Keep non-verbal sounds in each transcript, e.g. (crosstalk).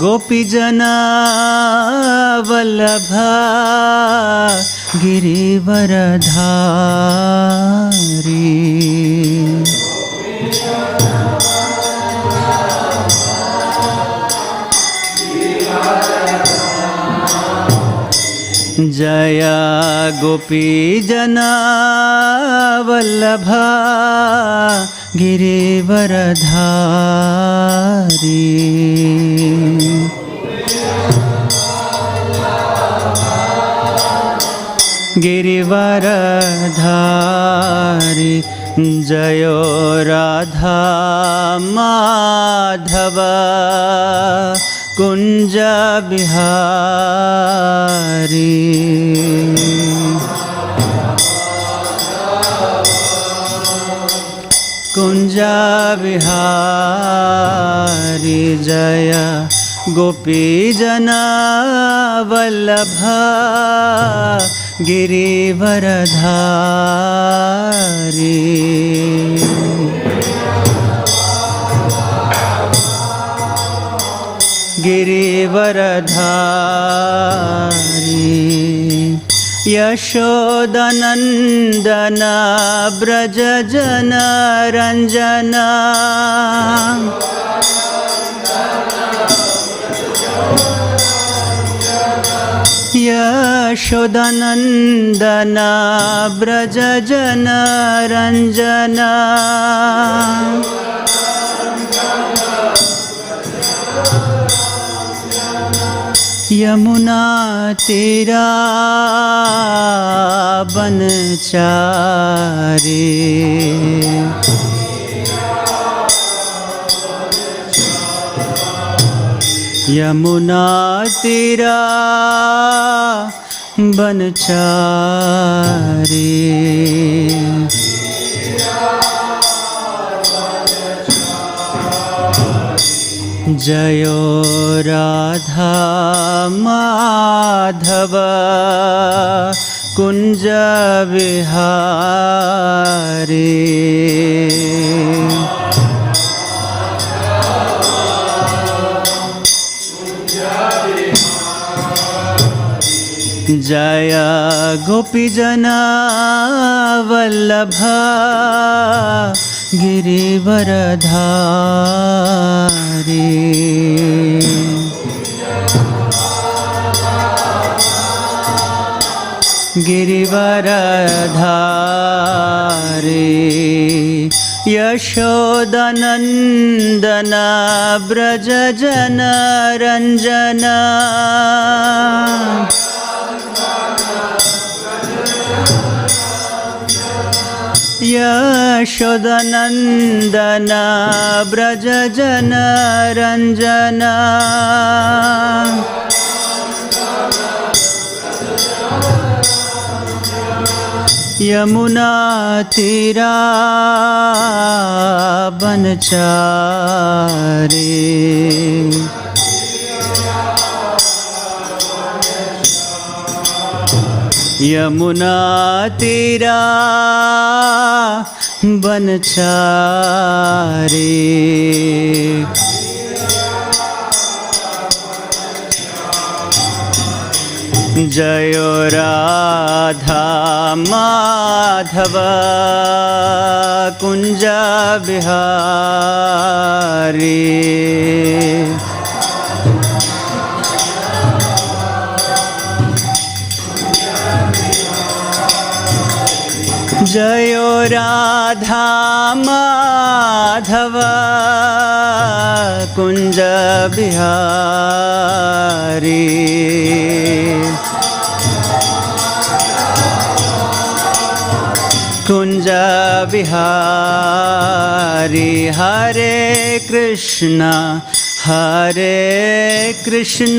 गोपीजना वल्लभा गिरिवरधारी। जय गोपीजना वल्लभा गिरिवरधारी। गिरिवरधारी जयो राधा माधव कुञ्ज कुञ्ज बिहारी जय गोपीजना वल्लभा गिरिवरधारी। गिरिवरधारी। यशोदनन्दन व्रज जनरञ्जन यशोदनन्दना व्रज जनरञ्जन यमुना तेरा बनचारे यमुना तेरा बनचारे जयो राधा माधव कुञ्ज बिहारी जय गोपीजना वल्लभा गिरिवरधारी। गिरिवरधारी। यशोदनन्दन व्रजजन यशोदनन्दन व्रज जन जनरञ्जन यमुनातिरा बनचारे यमुना तीरा बनचारे जयो राधा माधव कुञ्ज बिहारी जयो राधा माधव कुञ्ज बिहारी। कुञ्ज बिहारी हरे कृष्ण हरे कृष्ण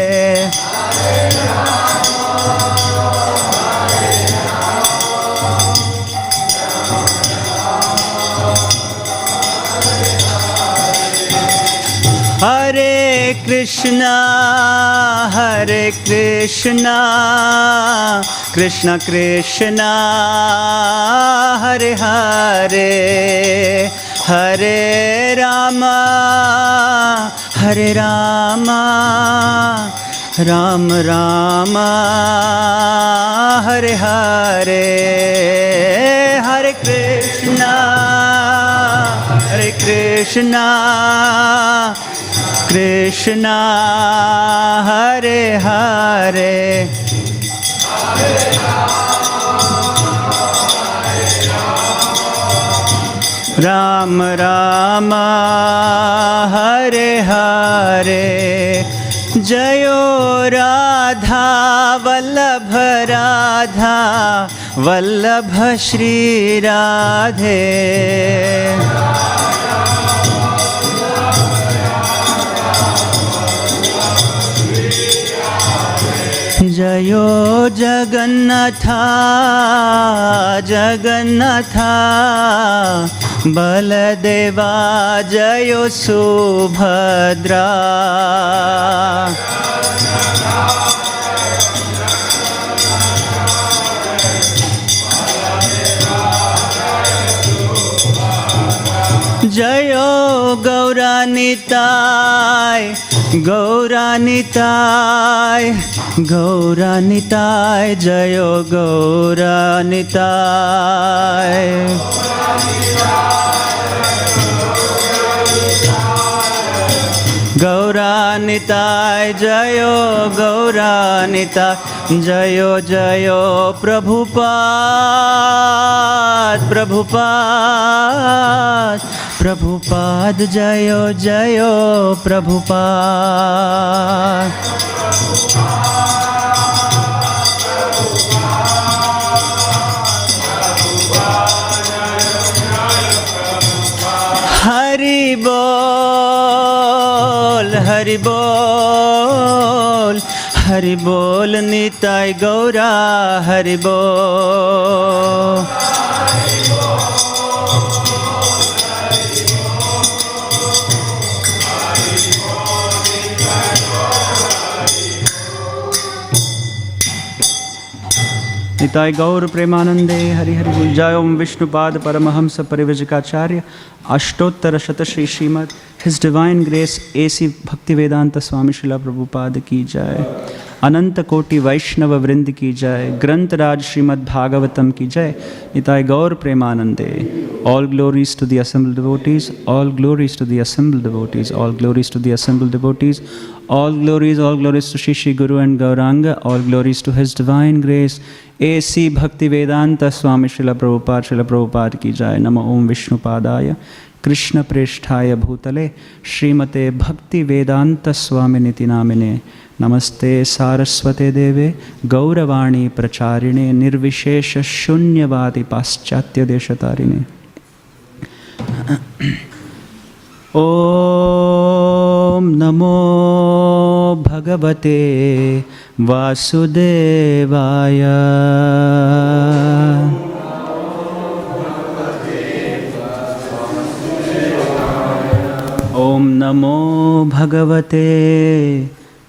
हरे कृष्णा कृष्ण कृष्णा हरे हरे हरे राम हरे राम राम राम हरे हरे हरे कृष्णा हरे कृष्णा कृष्णा हरे हरे। राम राम हरे हरे। जयो राधा वल्लभ राधा वल्लभ श्री राधे। जयो जगन्नाथा जगन्नाथा। बलदेवा जयो सुभद्रा। जयो गौरानिताय गौरानिताय গৌরানিতায় জয় গৌরানিতায়। गौरानिताय जयो गौरानिताय जयो जयो प्रभुपाद प्रभुपाद प्रभुपाद जयो जयो प्रभुपाद। हरि बोल। হরি বল হরি বল নিতাই গৌরা হরি বল निताय गौर प्रेमानंदे हरि हरि बोल जय ओम विष्णुपाद परमहंस परिवजकाचार्य अष्टोत्तर शत Shri Srimad his divine grace A C Bhakti Vedanta Swami शिला प्रभुपाद की जय। अनंत कोटि वैष्णव वृंद की जय ग्रंथ राज भागवतम की जय। निताय गौर प्रेमानंदे। All glories to the assembled devotees all glories to the assembled devotees all glories to the assembled devotees all glories all glories to Shri Shri guru and Gauranga all glories to his divine grace A C Bhakti Vedanta Swami शिल प्रभुपाद शिल प्रभुपाद की जय नम ओम विष्णुपादाय कृष्ण प्रेष्ठाय भूतले श्रीमते भक्ति वेदांत स्वामी नितिनामिने नमस्ते सारस्वते देवे, गौरवाणी प्रचारिणे, निर्विशेष शून्यवादी पाश्चात्य देशतारिणे। ॐ नमो भगवते वासुदेवाय। ॐ नमो भगवते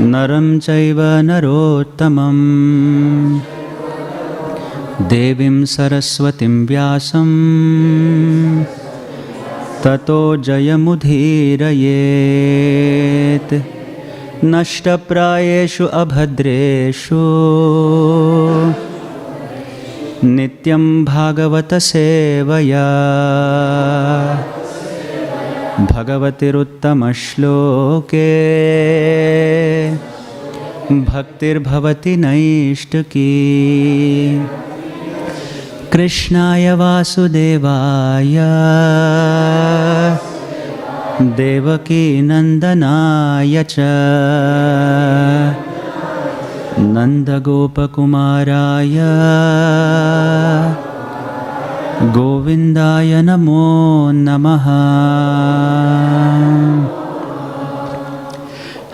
नरं चैव नरोत्तमं देवीं सरस्वतीं व्यासं ततो जयमुदीरयेत्। नष्टप्रायेषु अभद्रेषु। नित्यं भागवतसेवया भगवतिरुत्तमश्लोके। भक्तिर्भवति नैष्टकी। कृष्णाय वासुदेवाय। देवकीनन्दनाय च। नन्दगोपकुमाराय। गोविन्दाय नमो नमः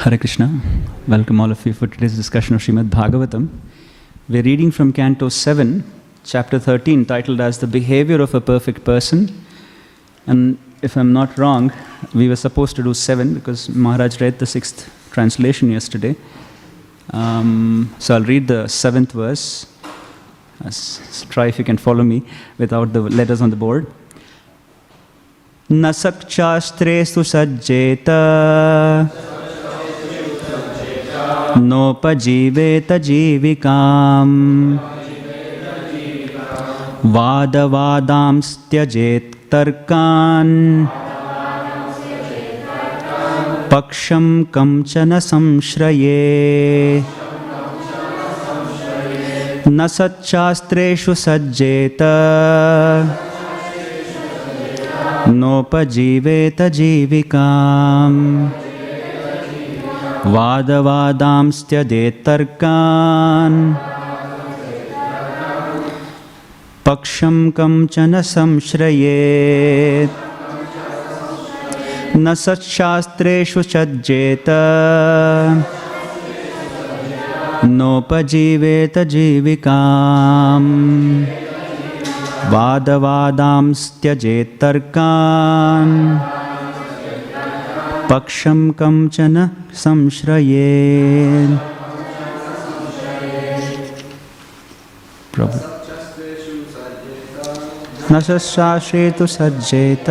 Hare Krishna. Welcome all of you for today's discussion of Srimad Bhagavatam. We're reading from Canto 7, chapter 13, titled as The Behavior of a Perfect Person. And if I'm not wrong, we were supposed to do 7 because Maharaj read the sixth translation yesterday. Um, so I'll read the seventh verse. Let's try if you can follow me without the letters on the board. न सक्शास्त्रेषु सज्जेत नोपजीवेत जीविकाम् वादवादांस्त्यजेत् तर्कान् पक्षं कञ्चन संश्रये न सच्छास्त्रेषु सज्जेत। नोपजीवेत जीविकाम्। वादवादांस्त्यदेतर्कान् पक्षं कञ्चन संश्रयेत्। न सच्छास्त्रेषु सज्जेत नोपजीवेत जीविकाम् वादवादांस्त्यजेत्तर्कान्। पक्षं कञ्चन संश्रयेत्। प्रभु। न सशाश्रेतु सज्जेत।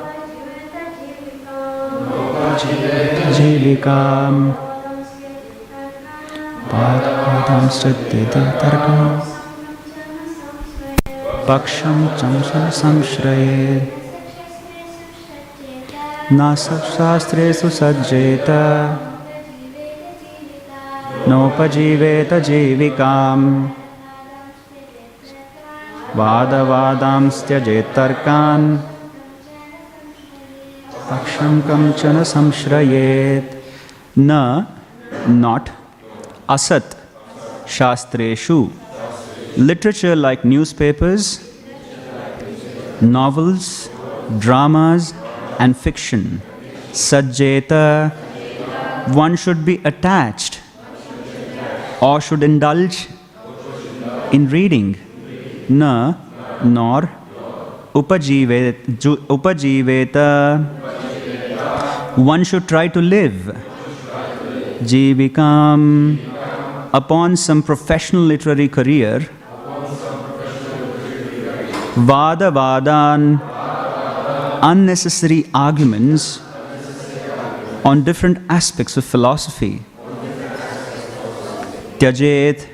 न शास्त्रेषु सज्जेत नोपजीवेत जीविकाम्। वादवादांस्त्यजेत्तर्कान् पक्षं कञ्चन संश्रयेत् न not asat shastreshu. Literature like newspapers novels dramas and fiction. Sajjeta one should be attached or should indulge in reading. Na nor upajiveta. One should try to live jivikam upon some professional literary career vada vadan unnecessary arguments on different aspects of philosophy Tyajet,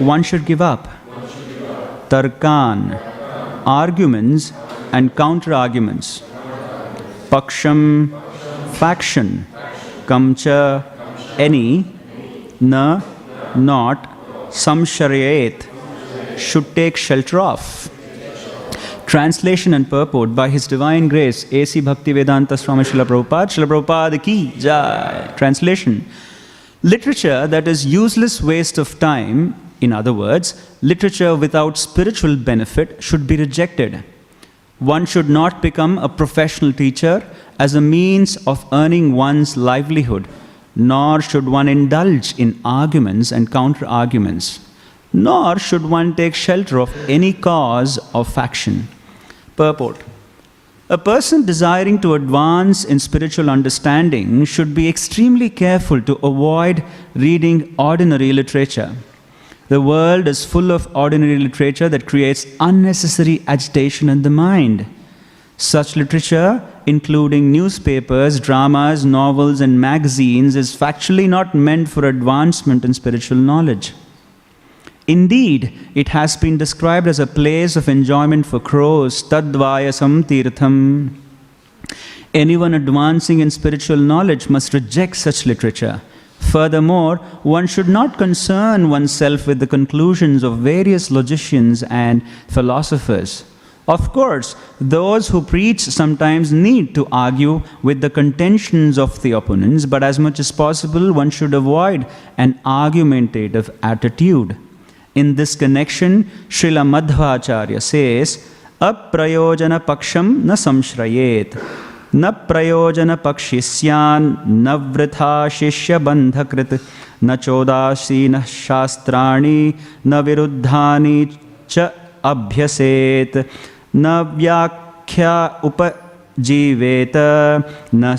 one should give up. Tarkan, arguments and counter arguments. Paksham, faction. Kamcha, any. Na, not. Samsharayet, should take shelter of. Translation and purport by His Divine Grace A.C. Bhaktivedanta Swami Srila Prabhupada. Srila Prabhupada ki jai. Translation. Literature that is useless waste of time, in other words, literature without spiritual benefit, should be rejected. One should not become a professional teacher as a means of earning one's livelihood, nor should one indulge in arguments and counter arguments, nor should one take shelter of any cause of faction. Purport a person desiring to advance in spiritual understanding should be extremely careful to avoid reading ordinary literature. The world is full of ordinary literature that creates unnecessary agitation in the mind. Such literature, including newspapers, dramas, novels, and magazines, is factually not meant for advancement in spiritual knowledge. Indeed, it has been described as a place of enjoyment for crows, tadvayasam tirtham. Anyone advancing in spiritual knowledge must reject such literature. Furthermore, one should not concern oneself with the conclusions of various logicians and philosophers. Of course, those who preach sometimes need to argue with the contentions of the opponents, but as much as possible, one should avoid an argumentative attitude. In this connection, Srila Madhvacharya says, Aprayojana paksham na samshrayet. न प्रयोजन पक्षिस्यान् न वृथा शिष्य बन्धकृत न शास्त्राणि न विरुद्धानि च अभ्यसेत् न व्याख्या उपजीवेत न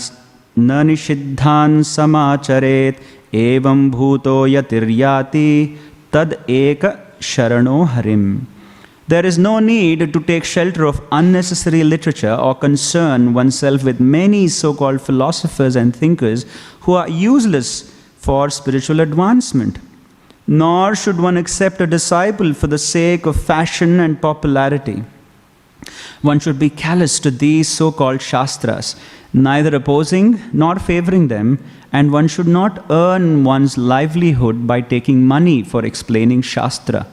न निषिद्धान् समाचरेत् एवं भूतो यतिर्याति तद एक शरणो हरिम् There is no need to take shelter of unnecessary literature or concern oneself with many so called philosophers and thinkers who are useless for spiritual advancement. Nor should one accept a disciple for the sake of fashion and popularity. One should be callous to these so called Shastras, neither opposing nor favoring them, and one should not earn one's livelihood by taking money for explaining Shastra.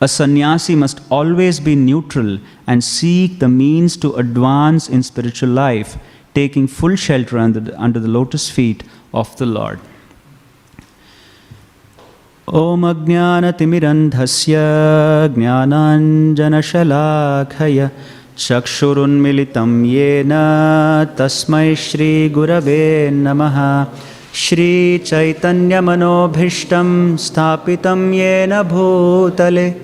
A sannyasi must always be neutral and seek the means to advance in spiritual life, taking full shelter under the, under the lotus feet of the Lord. ॐ अज्ञानतिमिरन्धस्य ज्ञानाञ्जनशलाखय चक्षुरुन्मिलितं येन तस्मै श्रीगुरवे नमः। श्रीचैतन्यमनोभीष्टं स्थापितं येन भूतले।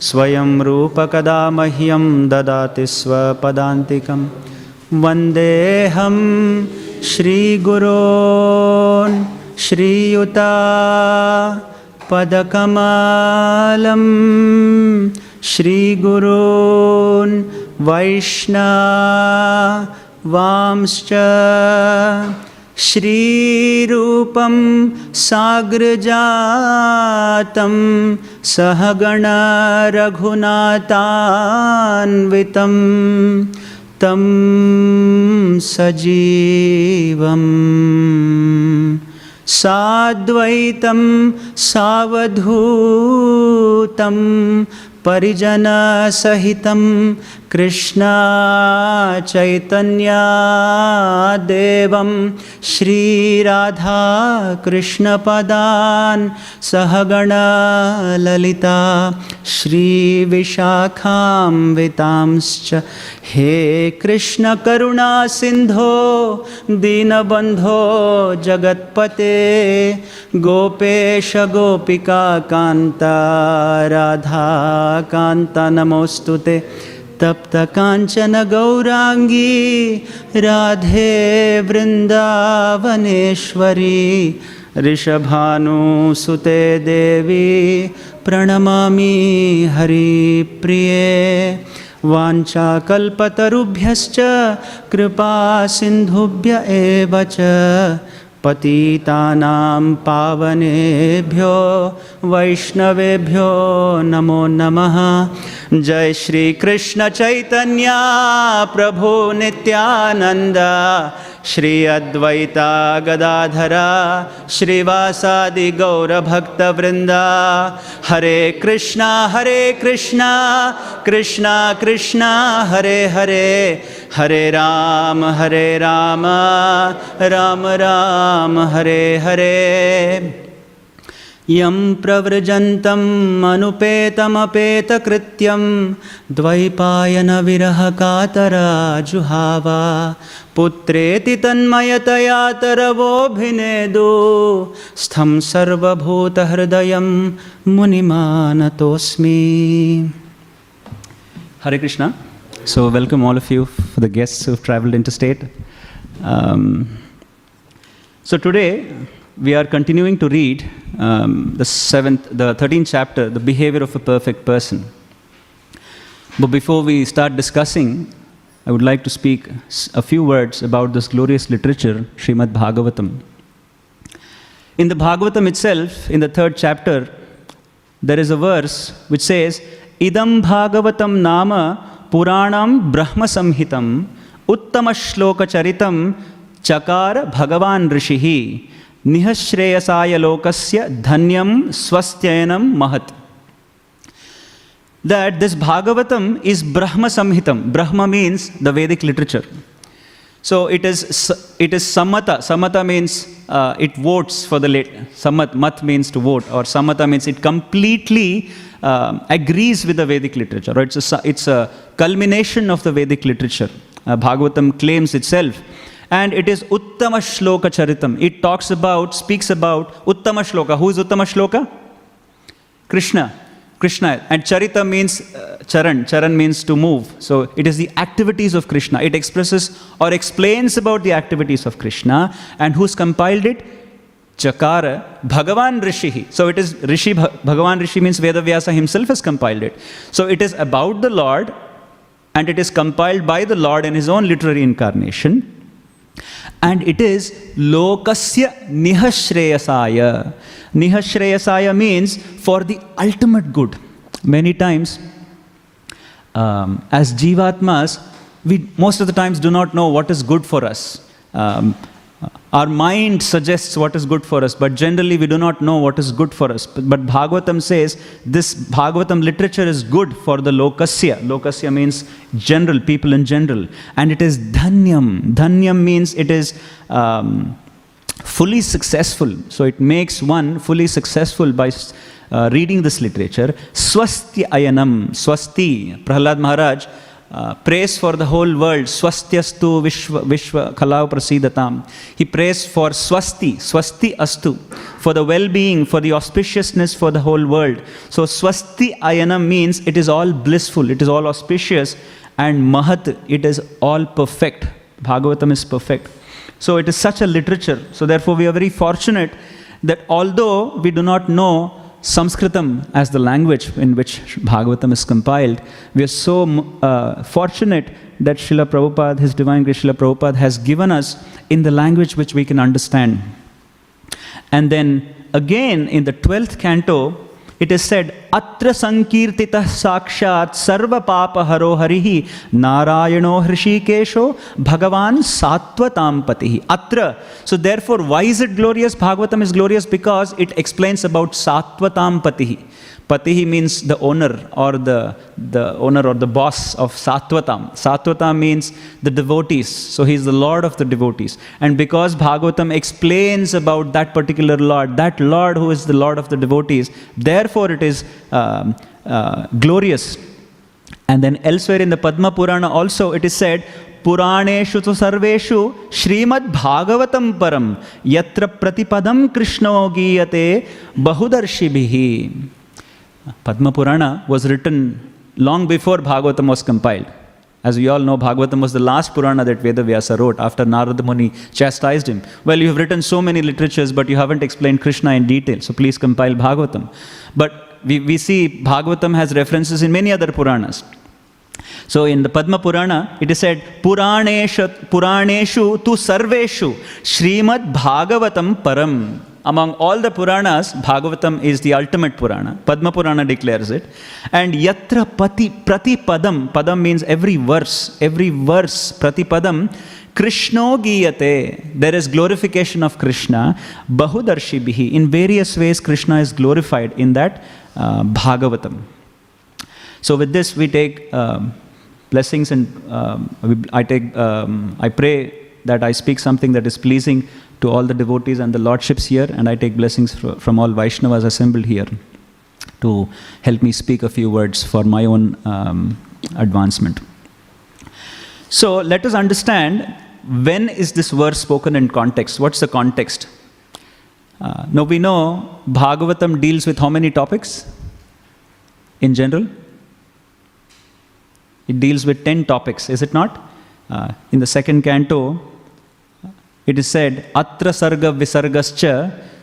स्वयं रूपकदा मह्यं ददाति स्वपदान्तिकं। वन्देऽहं श्रीगुरोन् श्रीयुता। पदकमालं श्रीगुरून् वैष्णवांश्च श्रीरूपं साग्रजातं सहगणरघुनाथान्वितं तं सजीवम् साद्वैतं सावधूतं परिजनसहितं कृष्णा चैतन्या देवं श्रीराधा कृष्णपदान् सहगणा ललिता श्रीविशाखाम्वितांश्च। हे कृष्णकरुणासिन्धो, दीनबन्धो, जगत्पते, गोपेश गोपिका कान्ता राधाकान्त नमोऽस्तु ते। तप्तकाञ्चन गौराङ्गी राधे वृन्दावनेश्वरी ऋषभानुसुते देवी प्रणमामि हरिप्रिये। वाञ्छाकल्पतरुभ्यश्च कृपासिन्धुभ्य एव च। पतितानां पावनेभ्यो वैष्णवेभ्यो नमो नमः। जय श्री कृष्ण चैतन्य प्रभो नित्यानन्द। श्री अद्वैता गदाधरा श्रीवासादि गौरभक्तवृन्दा हरे कृष्णा हरे कृष्णा कृष्णा कृष्णा, हरे हरे हरे राम हरे राम राम राम, हरे हरे। यं प्रव्रजन्तम् अनुपेतमपेतकृत्यं द्वैपायनविरहकातराजुहावा पुत्रेति तन्मयतया तरवोऽभिनेदु स्थं सर्वभूतहृदयं मुनिमानतोऽस्मि Hare Krishna. So, welcome all of you for the guests who've traveled interstate. Um, so, today we are continuing to read um, the seventh, the 13th chapter, The Behavior of a Perfect Person. But before we start discussing, I would like to speak a few words about this glorious literature, Srimad Bhagavatam. In the Bhagavatam itself, in the third chapter, there is a verse which says, Idam Bhagavatam Nama Puranam Brahma Samhitam Uttama Shloka Charitam Chakar Bhagavan Rishihi निःश्रेयसाय लोकस्य धन्यम स्वस्थ्ययनम महत्। That this Bhagavatam is ब्रह्म संहितम ब्रह्म means the vedic literature so it is it is समत समत means it votes for the late समत मत means to vote or समत means it completely agrees with the vedic literature it's it's a culmination of the vedic literature Bhagavatam claims itself and it is Uttama Shloka Charitam. It talks about, speaks about Uttama Shloka. Who is Uttama Shloka? Krishna. Krishna. And Charita means uh, Charan. Charan means to move. So it is the activities of Krishna. It expresses or explains about the activities of Krishna. And who's compiled it? Chakara, Bhagavan Rishi. So it is Rishi, Bhagavan Rishi means Vedavyasa himself has compiled it. So it is about the Lord and it is compiled by the Lord in his own literary incarnation. And it is lokasya nihashreyasaya. Nihashreyasaya means for the ultimate good. Many times, um, as jivatmas, we most of the times do not know what is good for us. Um, our mind suggests what is good for us, but generally we do not know what is good for us. But, but Bhagavatam says this Bhagavatam literature is good for the lokasya. Lokasya means general, people in general. And it is dhanyam. Dhanyam means it is um, fully successful. So it makes one fully successful by uh, reading this literature. Swasti ayanam. Swasti. Prahlad Maharaj uh, prays for the whole world. Swastyastu Vishwa, Vishwa Kalau Prasidatam. He prays for Swasti, Swasti Astu, for the well being, for the auspiciousness for the whole world. So, Swasti Ayanam means it is all blissful, it is all auspicious, and Mahat, it is all perfect. Bhagavatam is perfect. So, it is such a literature. So, therefore, we are very fortunate that although we do not know Sanskritam as the language in which Bhagavatam is compiled, we are so uh, fortunate that Srila Prabhupada, His Divine Grace Srila Prabhupada, has given us in the language which we can understand. And then again in the 12th canto, it is said अत्र संकीर्ति साक्षात सर्व पाप हरो हरि नारायणो हृषिकेशो भगवान सात्वताम पति अत्र so therefore why's it glorious Bhagavatam is glorious because it explains about सात्वताम पति Patihi means the owner or the, the owner or the boss of Satwatam. Satwatam means the devotees. So he is the Lord of the devotees. And because Bhagavatam explains about that particular Lord, that Lord who is the Lord of the devotees, therefore it is um, uh, glorious. And then elsewhere in the Padma Purana also it is said, पुराणेषु तु सर्वेषु श्रीमद्भागवतं परं यत्र प्रतिपदं कृष्णो गीयते बहुदर्शिभिः Padma Purana was written long before Bhagavatam was compiled. As we all know, Bhagavatam was the last Purana that Vedavyasa wrote after Narada Muni chastised him. Well, you have written so many literatures, but you haven't explained Krishna in detail, so please compile Bhagavatam. But we, we see Bhagavatam has references in many other Puranas. So in the Padma Purana, it is said, Puraneshu, Puraneshu tu sarveshu Srimad Bhagavatam param. Among all the Puranas, Bhagavatam is the ultimate Purana. Padma Purana declares it. And Yatra pati, Prati Padam, Padam means every verse, every verse, Prati Padam, Krishno Giyate, there is glorification of Krishna, Bahudarshi Bihi. In various ways, Krishna is glorified in that uh, Bhagavatam. So with this, we take um, blessings and um, I take, um, I pray that I speak something that is pleasing to all the devotees and the lordships here, and I take blessings from all Vaishnavas assembled here to help me speak a few words for my own um, advancement. So let us understand when is this verse spoken in context? What's the context? Uh, now we know Bhagavatam deals with how many topics in general? It deals with 10 topics, is it not? Uh, in the second canto, it is said अत्र सर्ग विसर्गश्च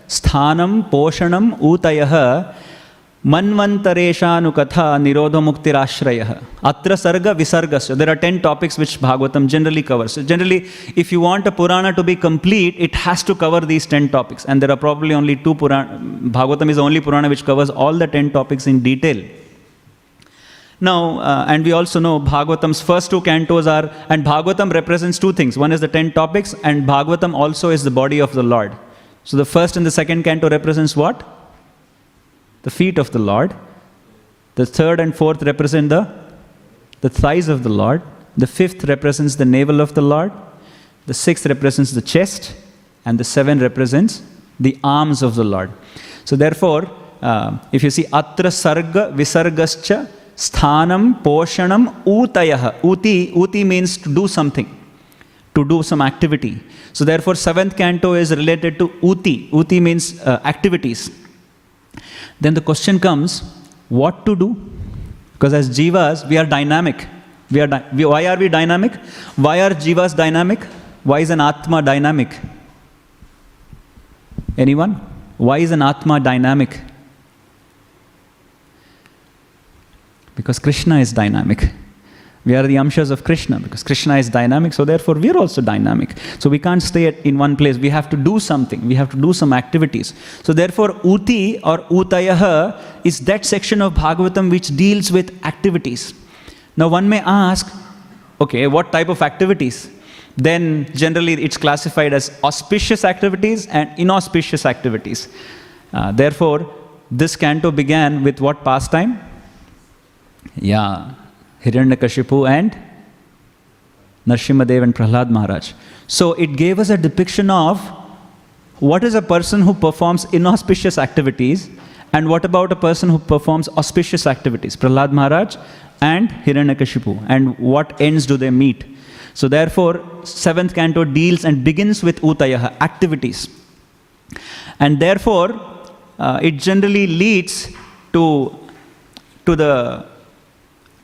स्थानम पोषणम ऊतय मन्वंतरेशानुकथा निरोध मुक्तिराश्रय अत्र सर्ग विसर्गस् there are ten topics which Bhagavatam generally covers generally if you want a Purana to be complete it has to cover these ten topics and there are probably only two Purana Bhagavatam is only Purana which covers all the ten topics in detail Now, uh, and we also know Bhagavatam's first two cantos are, and Bhagavatam represents two things. One is the ten topics, and Bhagavatam also is the body of the Lord. So the first and the second canto represents what? The feet of the Lord. The third and fourth represent the, the thighs of the Lord. The fifth represents the navel of the Lord. The sixth represents the chest. And the seventh represents the arms of the Lord. So therefore, uh, if you see Atra Sarga Visargascha Sthanam, Poshanam, Utayah. Uti, Uti means to do something, to do some activity. So therefore, seventh canto is related to Uti. Uti means uh, activities. Then the question comes, what to do? Because as jivas, we are dynamic. We are di- we, why are we dynamic? Why are jivas dynamic? Why is an atma dynamic? Anyone? Why is an atma dynamic? Because Krishna is dynamic. We are the amshas of Krishna because Krishna is dynamic, so therefore we are also dynamic. So we can't stay in one place. We have to do something. We have to do some activities. So therefore, Uti or Utayaha is that section of Bhagavatam which deals with activities. Now one may ask, okay, what type of activities? Then generally it's classified as auspicious activities and inauspicious activities. Uh, therefore, this canto began with what pastime? Yeah, Hiranyakashipu and Narsimadev and Prahlad Maharaj. So it gave us a depiction of what is a person who performs inauspicious activities And what about a person who performs auspicious activities? Prahlad Maharaj and Hiranyakashipu. And what ends do they meet? So therefore, seventh canto deals and begins with Utayaha, activities. And therefore, uh, it generally leads to, to the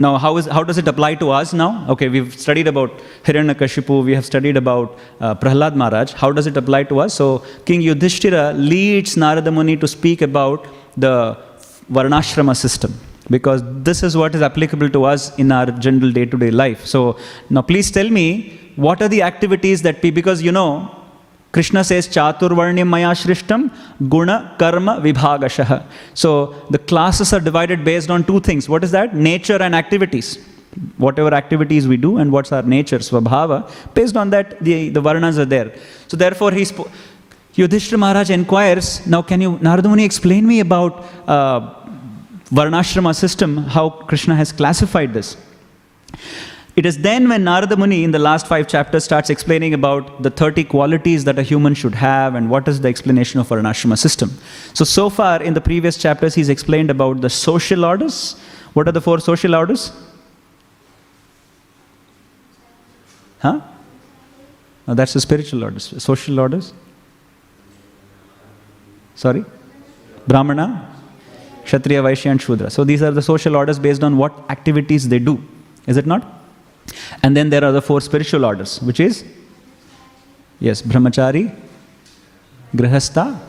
now, how, is, how does it apply to us now? Okay, we've studied about Hiranyakashipu, we have studied about uh, Prahlad Maharaj. How does it apply to us? So, King Yudhishthira leads Narada Muni to speak about the Varnashrama system because this is what is applicable to us in our general day to day life. So, now please tell me what are the activities that, we, because you know, Krishna says Chaturvarnyam Maya Shrishtam Guna Karma Vibhagashah. So the classes are divided based on two things. What is that? Nature and activities. Whatever activities we do and what's our nature, Swabhava, based on that the, the Varnas are there. So therefore he Yudhishthira Maharaj inquires, now can you, Naradamuni, explain me about uh, Varnashrama system, how Krishna has classified this. It is then when Narada Muni in the last five chapters starts explaining about the 30 qualities that a human should have and what is the explanation of Varnashrama system. So, so far in the previous chapters, he's explained about the social orders. What are the four social orders? Huh? No, that's the spiritual orders. Social orders? Sorry? Brahmana, Kshatriya, Vaishya, and Shudra. So these are the social orders based on what activities they do. Is it not? And then there are the four spiritual orders, which is yes, brahmachari, grihastha,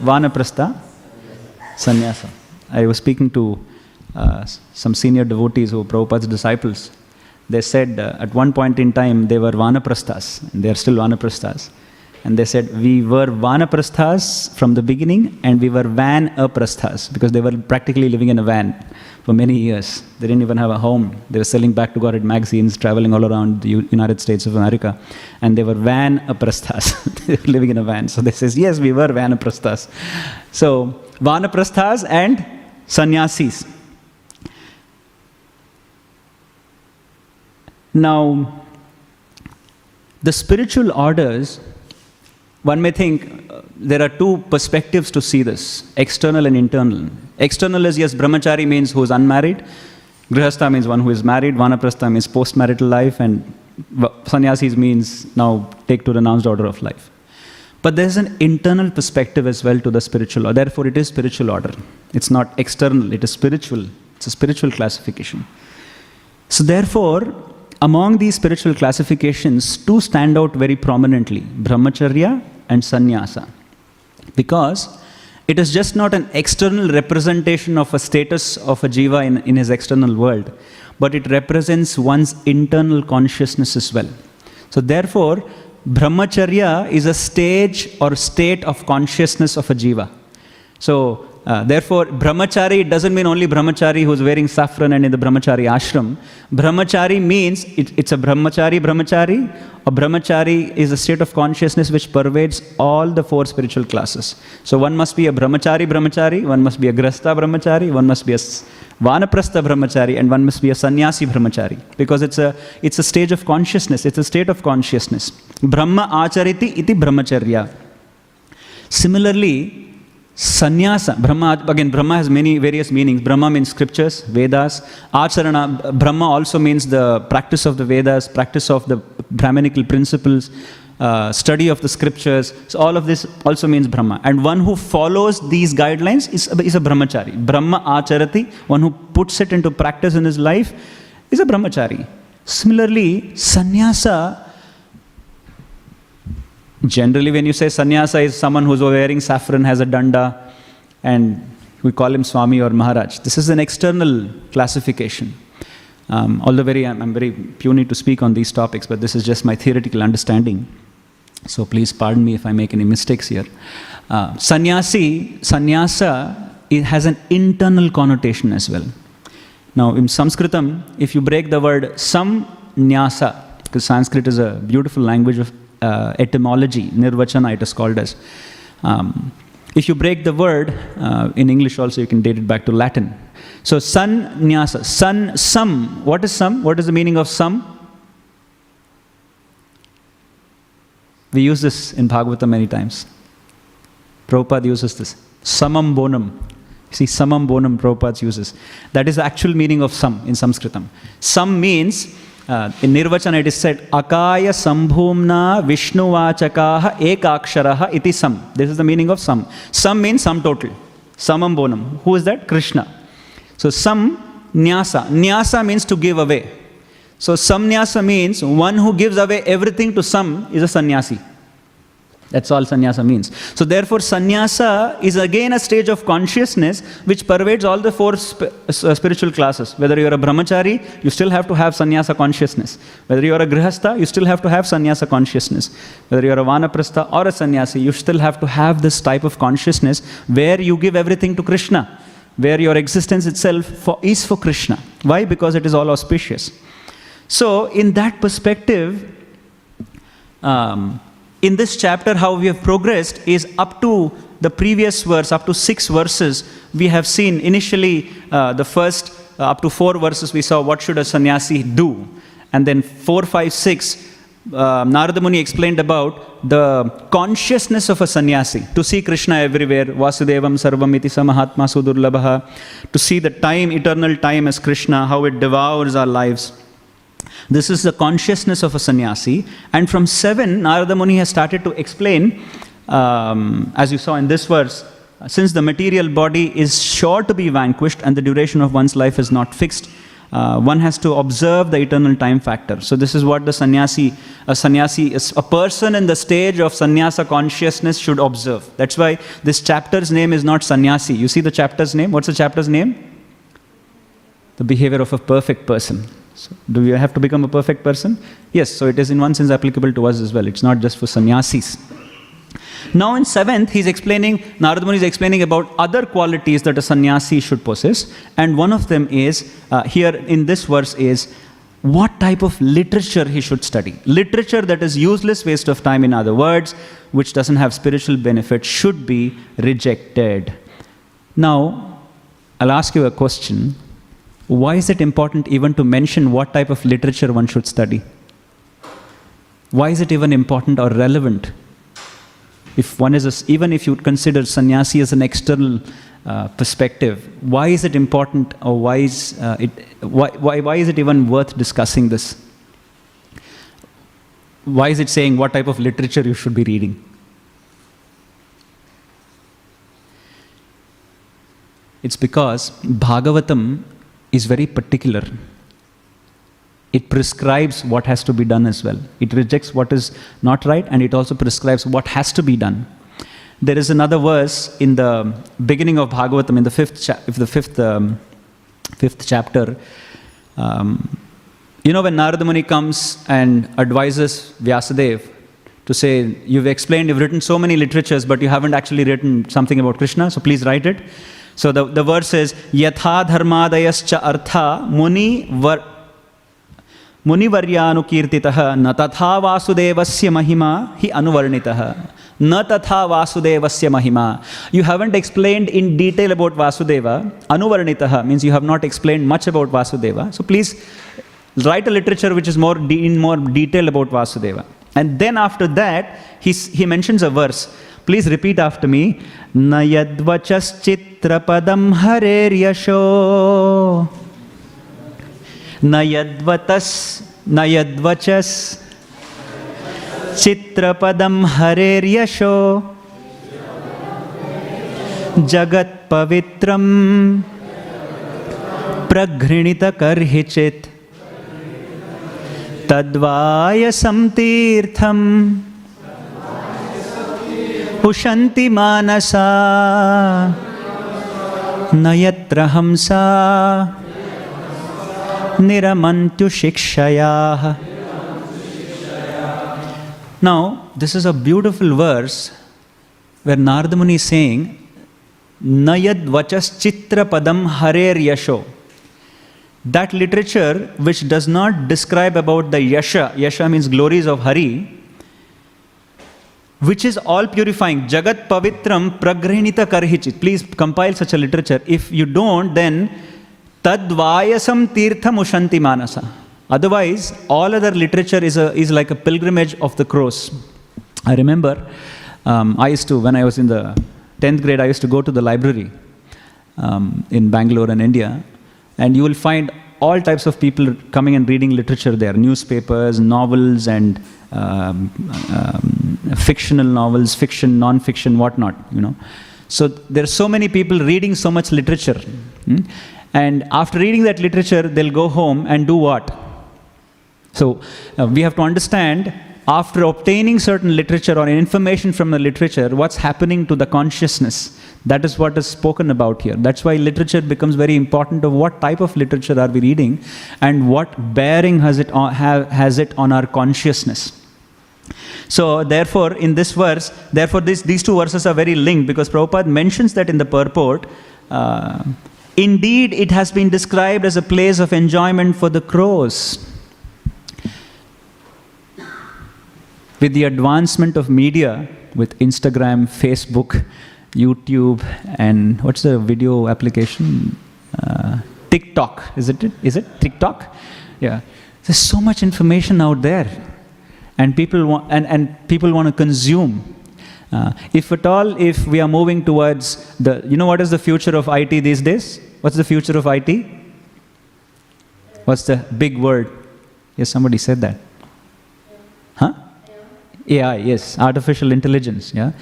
vanaprastha, sannyasa. I was speaking to uh, some senior devotees who are Prabhupada's disciples. They said uh, at one point in time they were vanaprasthas, and they are still vanaprasthas. And they said, we were vanaprasthas from the beginning and we were van aprasthas because they were practically living in a van for many years. They didn't even have a home. They were selling back to Godhead magazines, traveling all around the United States of America. And they were van aprasthas. (laughs) they were living in a van. So they says, yes, we were van aprasthas. So vanaprasthas and sannyasis. Now, the spiritual orders one may think uh, there are two perspectives to see this external and internal. External is yes, brahmachari means who is unmarried, grihastha means one who is married, vanaprastha means post marital life, and sannyasis means now take to renounced order of life. But there's an internal perspective as well to the spiritual, order. therefore it is spiritual order. It's not external, it is spiritual. It's a spiritual classification. So therefore, among these spiritual classifications, two stand out very prominently brahmacharya and sannyasa. Because it is just not an external representation of a status of a jiva in, in his external world, but it represents one's internal consciousness as well. So, therefore, brahmacharya is a stage or state of consciousness of a jiva. So, uh, therefore, brahmachari doesn't mean only brahmachari who's wearing saffron and in the brahmachari ashram. Brahmachari means it, it's a brahmachari brahmachari. A brahmachari is a state of consciousness which pervades all the four spiritual classes. So one must be a brahmachari brahmachari, one must be a grihastha brahmachari, one must be a vanaprastha brahmachari, and one must be a sannyasi brahmachari. Because it's a, it's a stage of consciousness, it's a state of consciousness. Brahma achariti iti brahmacharya. Similarly, Sannyasa, Brahma, again, Brahma has many various meanings. Brahma means scriptures, Vedas. Acharana, Brahma also means the practice of the Vedas, practice of the Brahmanical principles, uh, study of the scriptures. So, all of this also means Brahma. And one who follows these guidelines is, is a Brahmachari. Brahma Acharati, one who puts it into practice in his life, is a Brahmachari. Similarly, Sannyasa Generally, when you say sannyasa is someone who's wearing saffron, has a danda, and we call him Swami or Maharaj. This is an external classification. Um, although very, I'm, I'm, very puny to speak on these topics, but this is just my theoretical understanding. So please pardon me if I make any mistakes here. Uh, sannyasi, sannyasa, it has an internal connotation as well. Now, in Sanskritam, if you break the word sam samnyasa, because Sanskrit is a beautiful language of uh, etymology, nirvachana it is called as. Um, if you break the word, uh, in English also you can date it back to Latin. So sun nyasa, sun, sum. What is sum? What is the meaning of sum? We use this in Bhagavatam many times. Prabhupada uses this. Samam bonam. See, samam bonam Prabhupada uses. That is the actual meaning of sum in Sanskritam. Sum means, in निर्वचन it is said अकाय संभूमना विष्णुवाचका एकाक्षर इति सम this is the meaning of some some mean some total समम Bonham who is that Krishna so सम न्यास न्यास means to give away so सम न्यास means one who gives away everything to some is a sannyasi That's all sannyasa means. So, therefore, sannyasa is again a stage of consciousness which pervades all the four sp- uh, spiritual classes. Whether you're a brahmachari, you still have to have sannyasa consciousness. Whether you're a grihastha, you still have to have sannyasa consciousness. Whether you're a vanaprastha or a sannyasi, you still have to have this type of consciousness where you give everything to Krishna, where your existence itself for, is for Krishna. Why? Because it is all auspicious. So, in that perspective, um, in this chapter, how we have progressed is up to the previous verse, up to six verses, we have seen initially uh, the first uh, up to four verses, we saw what should a sannyasi do. And then four, five, six, uh, Narada Muni explained about the consciousness of a sannyasi to see Krishna everywhere, Vasudevam Sarvam iti samahatma sudurlabha, to see the time, eternal time as Krishna, how it devours our lives. This is the consciousness of a sannyasi. And from 7, Narada Muni has started to explain, um, as you saw in this verse, since the material body is sure to be vanquished and the duration of one's life is not fixed, uh, one has to observe the eternal time factor. So this is what the sannyasi, a sannyasi, a person in the stage of sannyasa consciousness should observe. That's why this chapter's name is not sannyasi. You see the chapter's name? What's the chapter's name? The behavior of a perfect person. So, do you have to become a perfect person? Yes, so it is in one sense applicable to us as well. It's not just for sannyasis. Now, in seventh, he's explaining, Narada Muni is explaining about other qualities that a sannyasi should possess. And one of them is, uh, here in this verse, is what type of literature he should study. Literature that is useless waste of time, in other words, which doesn't have spiritual benefit, should be rejected. Now, I'll ask you a question why is it important even to mention what type of literature one should study? Why is it even important or relevant? If one is, a, even if you consider sannyasi as an external uh, perspective, why is it important or why is, uh, it, why, why, why is it even worth discussing this? Why is it saying what type of literature you should be reading? It's because Bhagavatam is very particular. It prescribes what has to be done as well. It rejects what is not right and it also prescribes what has to be done. There is another verse in the beginning of Bhagavatam, in the fifth, cha- the fifth, um, fifth chapter. Um, you know, when Narada Muni comes and advises Vyasadeva to say, You've explained, you've written so many literatures, but you haven't actually written something about Krishna, so please write it. So the, the verse says, Yatha dharmadayascha artha muni var मुनिवर्यानुकीर्तितः न तथा वासुदेवस्य महिमा हि अनुवर्णितः न तथा वासुदेवस्य महिमा you haven't explained in detail about vasudeva anuvarnitah means you have not explained much about vasudeva so please write a literature which is more de- in more detail about vasudeva and then after that he, he mentions a verse Please repeat after me न यदचित्र पदम हरेर्यशो न यदतस न यदचस चित्रपदम हरेर्यशो जगत पवित्रम तद्वाय संतीर्थम उशन्ति मानसा न यत्र हंसा निरमन्तुशिक्षयाः now this is a beautiful verse where Naradamuni sang न यद्वचश्चित्रपदं हरेर्यशो that literature which does not describe about the yasha yasha means glories of hari which is all purifying. Jagat pavitram pragrinita karhichit. Please compile such a literature. If you don't, then Tadvayasam tirtham ushanti manasa. Otherwise, all other literature is, a, is like a pilgrimage of the cross. I remember um, I used to, when I was in the 10th grade, I used to go to the library. um, in Bangalore and India, and you will find all types of people coming and reading literature there newspapers, novels, and fictional novels, fiction, non fiction, whatnot, you know. So there are so many people reading so much literature. hmm? And after reading that literature, they'll go home and do what? So uh, we have to understand after obtaining certain literature or information from the literature, what's happening to the consciousness. That is what is spoken about here. That's why literature becomes very important of what type of literature are we reading and what bearing has it on, have, has it on our consciousness. So, therefore, in this verse, therefore, this, these two verses are very linked because Prabhupada mentions that in the purport. Uh, Indeed, it has been described as a place of enjoyment for the crows. With the advancement of media, with Instagram, Facebook, YouTube, and what's the video application? Uh, TikTok, is it? Is it TikTok? Yeah. There's so much information out there, and people want and, and people want to consume. Uh, if at all, if we are moving towards the, you know, what is the future of IT these days? What's the future of IT? What's the big word? Yes, somebody said that. Huh? AI, yes, artificial intelligence. Yeah,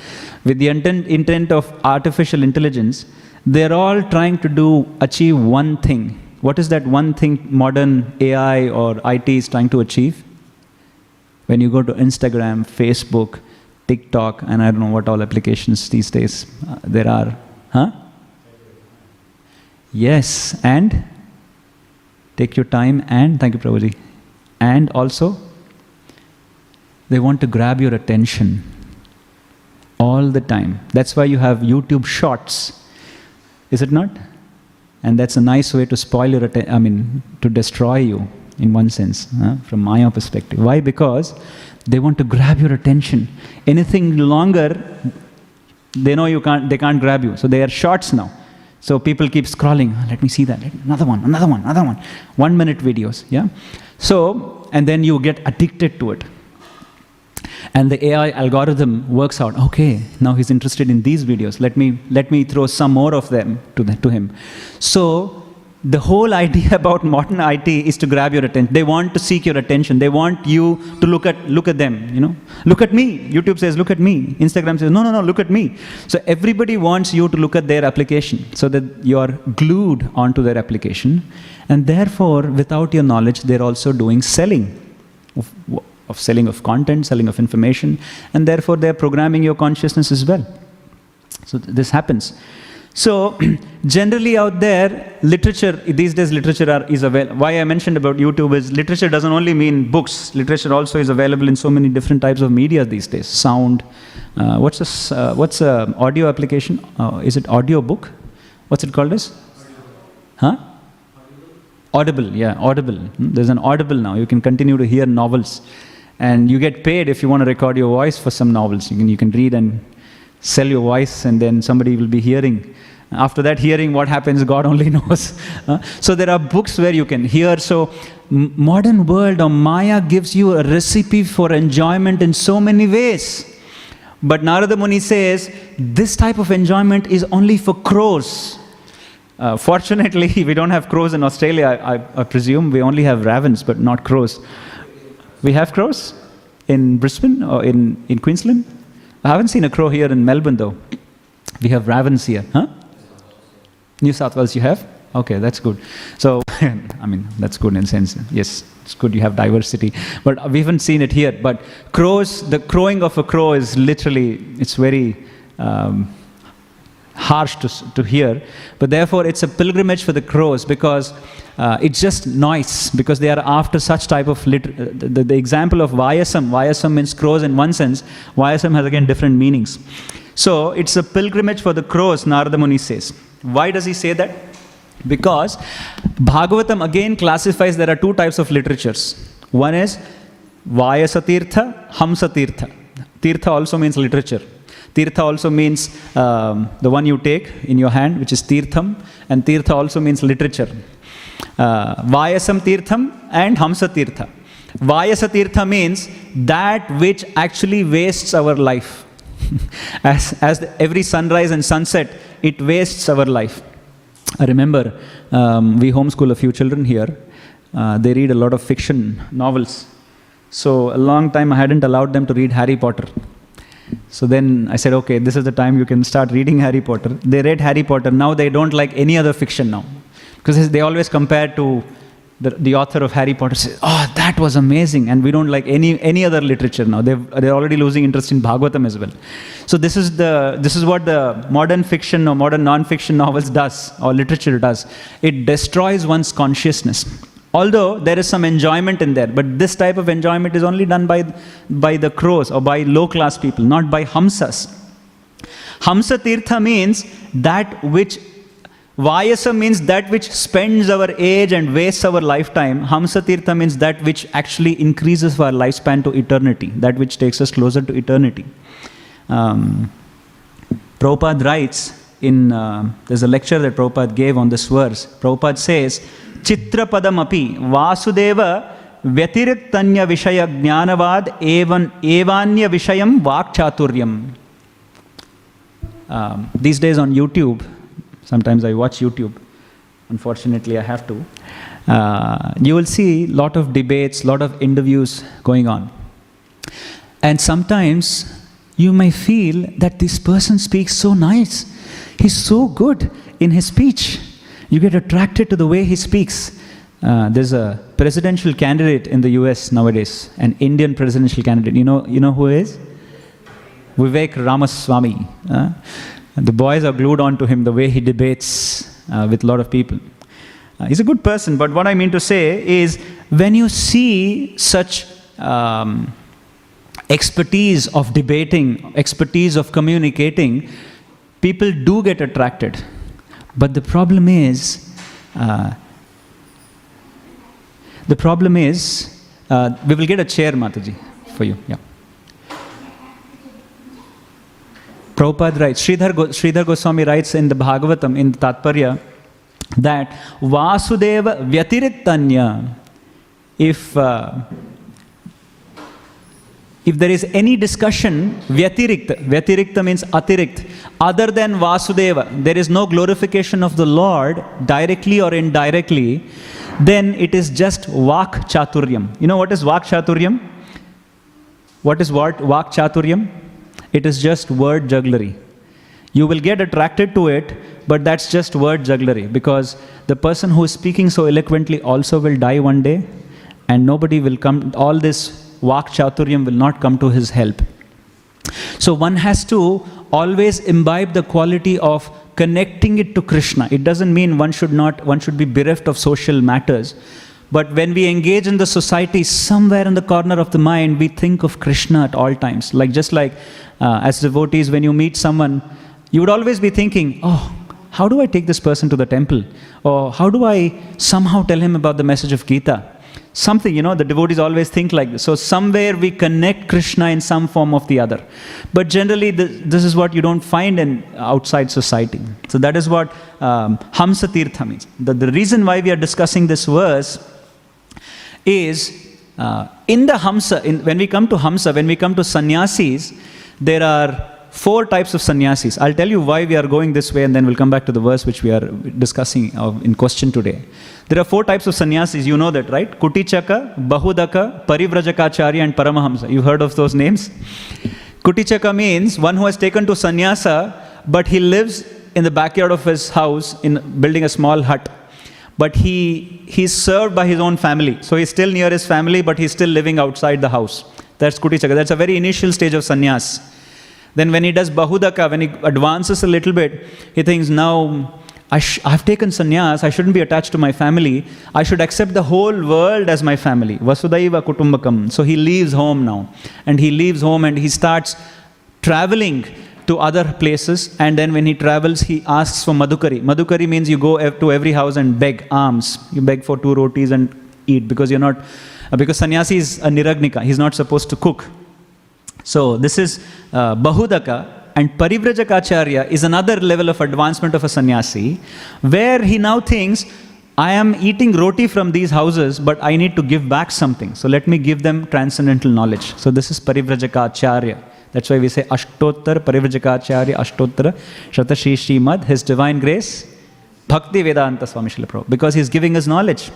with the intent, intent of artificial intelligence, they're all trying to do achieve one thing. What is that one thing modern AI or IT is trying to achieve? When you go to Instagram, Facebook, TikTok, and I don't know what all applications these days uh, there are, huh? Yes, and take your time and thank you, Prabhuji. And also, they want to grab your attention all the time. That's why you have YouTube shorts, is it not? And that's a nice way to spoil your I mean, to destroy you in one sense, huh? from Maya perspective. Why? Because they want to grab your attention. Anything longer, they know you can't, they can't grab you. So they are shorts now. So people keep scrolling. "Oh, Let me see that. Another one, another one, another one. One minute videos. Yeah. So, and then you get addicted to it. And the AI algorithm works out, okay, now he's interested in these videos. Let me, let me throw some more of them to, the, to him. So, the whole idea (laughs) about modern IT is to grab your attention. They want to seek your attention. They want you to look at, look at them, you know. Look at me. YouTube says, look at me. Instagram says, no, no, no, look at me. So everybody wants you to look at their application so that you're glued onto their application. And therefore, without your knowledge, they're also doing selling of, of selling of content, selling of information, and therefore they're programming your consciousness as well. So th- this happens. So (clears throat) generally out there, literature these days literature are, is available. Why I mentioned about YouTube is literature doesn't only mean books. Literature also is available in so many different types of media these days. Sound. Uh, what's this? Uh, what's a audio application? Uh, is it audio book? What's it called as? Huh? Audible, yeah, Audible. Hmm, There's an Audible now. You can continue to hear novels, and you get paid if you want to record your voice for some novels. You can you can read and sell your voice, and then somebody will be hearing. After that hearing, what happens, (laughs) God only knows. So there are books where you can hear. So modern world or Maya gives you a recipe for enjoyment in so many ways. But Narada Muni says this type of enjoyment is only for crows. Uh, fortunately, (laughs) we don't have crows in Australia, I, I, I presume. We only have ravens, but not crows. We have crows in Brisbane or in, in Queensland? I haven't seen a crow here in Melbourne, though. We have ravens here, huh? New South Wales, you have? Okay, that's good. So, (laughs) I mean, that's good in a sense. Yes, it's good you have diversity. But we haven't seen it here. But crows, the crowing of a crow is literally, it's very. Um, harsh to, to hear, but therefore it's a pilgrimage for the crows because uh, it's just noise because they are after such type of lit- uh, the, the, the example of Vayasam. Vayasam means crows in one sense. Vayasam has again different meanings. So it's a pilgrimage for the crows, Narada Muni says. Why does he say that? Because Bhagavatam again classifies there are two types of literatures. One is Vayasatirtha, Hamsatirtha. Tirtha also means literature. Tirtha also means um, the one you take in your hand, which is Tirtham, and Tirtha also means literature. Uh, Vayasam Tirtham and Hamsa Tirtha. Vayasa Tirtha means that which actually wastes our life. (laughs) as as the, every sunrise and sunset, it wastes our life. I remember um, we homeschool a few children here. Uh, they read a lot of fiction novels. So, a long time I hadn't allowed them to read Harry Potter. So then I said, okay, this is the time you can start reading Harry Potter. They read Harry Potter. Now they don't like any other fiction now. Because they always compare to the, the author of Harry Potter says, oh, ah, that was amazing. And we don't like any, any other literature now. they they're already losing interest in Bhagavatam as well. So this is, the, this is what the modern fiction or modern non-fiction novels does, or literature does. It destroys one's consciousnness. Although there is some enjoyment in there, but this type of enjoyment is only done by, by the crows or by low class people, not by Hamsas. Hamsa Tirtha means that which Vayasa means that which spends our age and wastes our lifetime. Hamsa Tirtha means that which actually increases our lifespan to eternity, that which takes us closer to eternity. Um, Prabhupada writes in, uh, there's a lecture that Prabhupada gave on this verse. Prabhupada says, ಚಿತ್ರಪದಮಪಿ Vasudeva ವ್ಯತಿರಿಕ್ತನ್ಯ ವಿಷಯ ಜ್ಞಾನವಾದ ಏವನ್ ಏವಾನ್ಯ ವಿಷಯಂ ವಾಕ್ಚಾತುರ್ಯಂ These days on YouTube, sometimes I watch YouTube. Unfortunately, I have to. Uh, you will see lot of debates, lot of interviews going on, and sometimes you may feel that this person speaks so nice, he's so good in his speech, you get attracted to the way he speaks. Uh, there's a presidential candidate in the US nowadays, an Indian presidential candidate. You know, you know who is? Vivek Ramaswamy. Uh, the boys are glued on to him the way he debates uh, with a lot of people. Uh, he's a good person, but what I mean to say is when you see such um, expertise of debating, expertise of communicating, people do get attracted. But the problem is, uh, the problem is, uh, we will get a chair, Mataji, for you. Yeah. Prabhupada writes, Sridhar, Go, Sridhar Goswami writes in the Bhagavatam, in the Tatparya, that Vasudeva Vyatiriktanya, if, uh, if there is any discussion, Vyatirikta, Vyatirikta means Atirikt, other than Vasudeva, there is no glorification of the Lord directly or indirectly, then it is just Vak Chaturyam. You know what is Vak Chaturyam? What is what? Vak Chaturyam? It is just word jugglery. You will get attracted to it, but that's just word jugglery because the person who is speaking so eloquently also will die one day, and nobody will come, all this Vak Chaturyam will not come to his help. So one has to always imbibe the quality of connecting it to Krishna. It doesn't mean one should not, one should be bereft of social matters. But when we engage in the society, somewhere in the corner of the mind, we think of Krishna at all times. Like just like uh, as devotees, when you meet someone, you would always be thinking, oh, how do I take this person to the temple? Or how do I somehow tell him about the message of Gita? Something, you know, the devotees always think like this. So, somewhere we connect Krishna in some form of the other. But generally, this is what you don't find in outside society. So, that is what um, Hamsa Tirtha means. The, the reason why we are discussing this verse is uh, in the Hamsa, in, when we come to Hamsa, when we come to sannyasis, there are four types of sannyasis. I'll tell you why we are going this way and then we'll come back to the verse which we are discussing in question today. There are four types of sannyasis, you know that, right? Kutichaka, Bahudaka, Parivrajakaacharya, and Paramahamsa. You've heard of those names? Kutichaka means one who has taken to sannyasa, but he lives in the backyard of his house in building a small hut but he he's served by his own family. So he's still near his family, but he's still living outside the house. That's Kutichaka. That's a very initial stage of sannyas. Then when he does Bahudaka, when he advances a little bit, he thinks, now I have taken sannyas, I shouldn't be attached to my family. I should accept the whole world as my family. Vasudhaiva Kutumbakam. So he leaves home now. And he leaves home and he starts traveling to other places and then when he travels he asks for madhukari madhukari means you go to every house and beg alms you beg for two rotis and eat because you're not because sannyasi is a niragnika he's not supposed to cook so this is uh, bahudaka and parivrajakaacharya is another level of advancement of a sannyasi where he now thinks I am eating roti from these houses, but I need to give back something. So let me give them transcendental knowledge. So this is Parivrajakaacharya. That's why we say Ashtottar Parivrajakaacharya Ashtottar Shatashi Srimad, His Divine Grace, Bhakti Vedanta Swami Srila because he's giving us knowledge.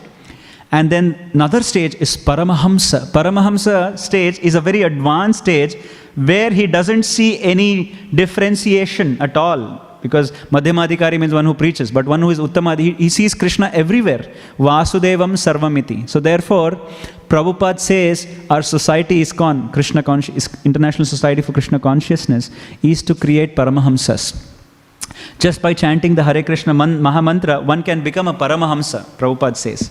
And then another stage is Paramahamsa. Paramahamsa stage is a very advanced stage where he doesn't see any differentiation at all. Because Madhyamadhikari means one who preaches, but one who is Uttamadi, he, sees Krishna everywhere. Vasudevam Sarvamiti. So therefore, Prabhupada says our society is con Krishna Consci- International Society for Krishna Consciousness is to create Paramahamsas. Just by chanting the Hare Krishna man- Mahamantra, one can become a Paramahamsa, Prabhupada says.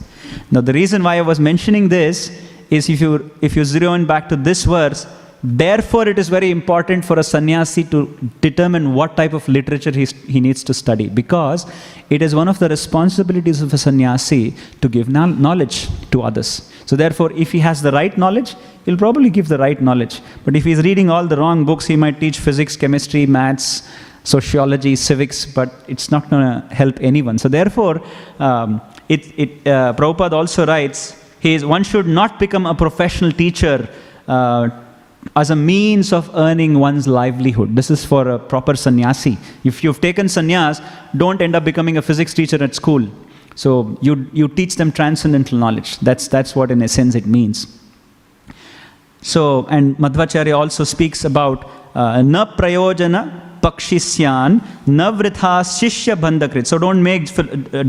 Now, the reason why I was mentioning this is if you, if you zero in back to this verse, therefore it is very important for a sannyasi to determine what type of literature he, he needs to study because it is one of the responsibilities of a sannyasi to give knowledge to others. So, therefore, if he has the right knowledge, he'll probably give the right knowledge. But if he's reading all the wrong books, he might teach physics, chemistry, maths, sociology, civics, but it's not going to help anyone. So therefore, um, it, it, uh, Prabhupada also writes, he is, one should not become a professional teacher uh, as a means of earning one's livelihood. This is for a proper sannyasi. If you've taken sannyas, don't end up becoming a physics teacher at school. So you, you teach them transcendental knowledge. That's, that's what in essence it means. So, and Madhvacharya also speaks about uh, na prayojana pakshisyan navritha shishya Bandhakrit. So don't make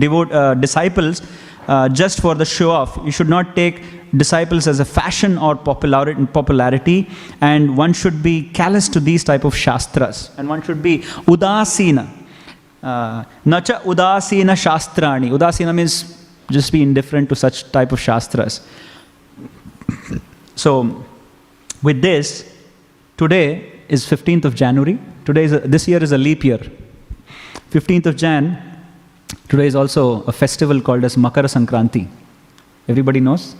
devote, uh, disciples uh, just for the show off. You should not take disciples as a fashion or popularity and one should be callous to these type of shastras and one should be udasina. Uh, nacha udasina shastrani. Udasina means just be indifferent to such type of shastras. So with this, today is 15th of January. Today is a, this year is a leap year. 15th of Jan, today is also a festival called as Makara Sankranti. Everybody knows?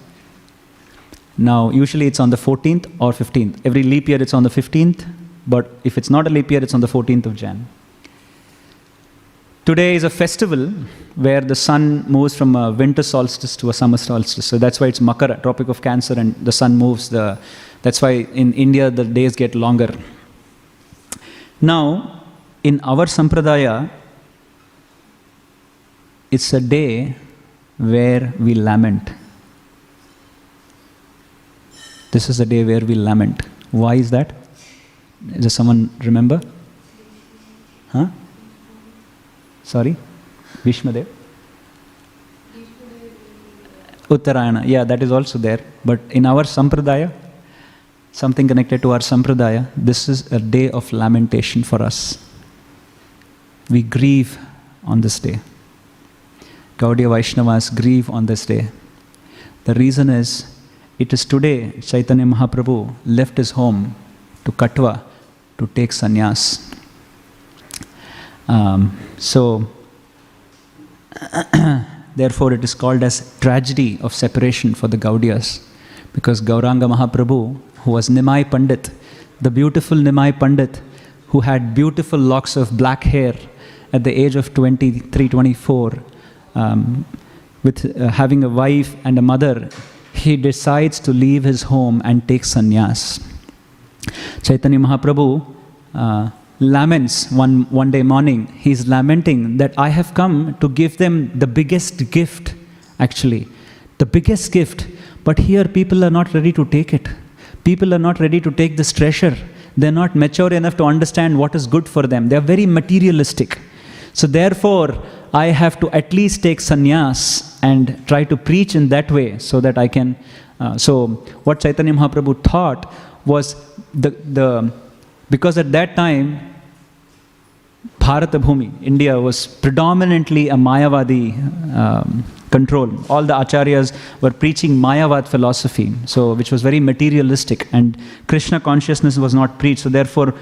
Now, usually it's on the 14th or 15th. Every leap year it's on the 15th, but if it's not a leap year, it's on the 14th of Jan. Today is a festival where the sun moves from a winter solstice to a summer solstice. So that's why it's Makara, Tropic of Cancer, and the sun moves. The, that's why in India the days get longer. Now, in our sampradaya, it's a day where we lament. This is a day where we lament. Why is that? Does someone remember? Huh? Sorry? Bhishmadev? Uttarayana, yeah, that is also there. But in our sampradaya, something connected to our sampradaya, this is a day of lamentation for us. We grieve on this day. Gaudiya Vaishnavas grieve on this day. The reason is, it is today Chaitanya Mahaprabhu left his home to Katwa to take sannyas. Um, so, (clears throat) therefore, it is called as tragedy of separation for the Gaudiyas, because Gauranga Mahaprabhu who was Nimai Pandit, the beautiful Nimai Pandit, who had beautiful locks of black hair at the age of 23, 24, um, with uh, having a wife and a mother, he decides to leave his home and take sannyas. Chaitanya Mahaprabhu uh, laments one, one day morning. He's lamenting that I have come to give them the biggest gift, actually. The biggest gift. But here people are not ready to take it. People are not ready to take this treasure. They're not mature enough to understand what is good for them. They're very materialistic. So, therefore, I have to at least take sannyas and try to preach in that way so that I can. Uh, so, what Chaitanya Mahaprabhu thought was the, the because at that time, Bharata Bhumi, India, was predominantly a Mayavadi um, control. All the acharyas were preaching Mayavad philosophy, so which was very materialistic, and Krishna consciousness was not preached. So therefore,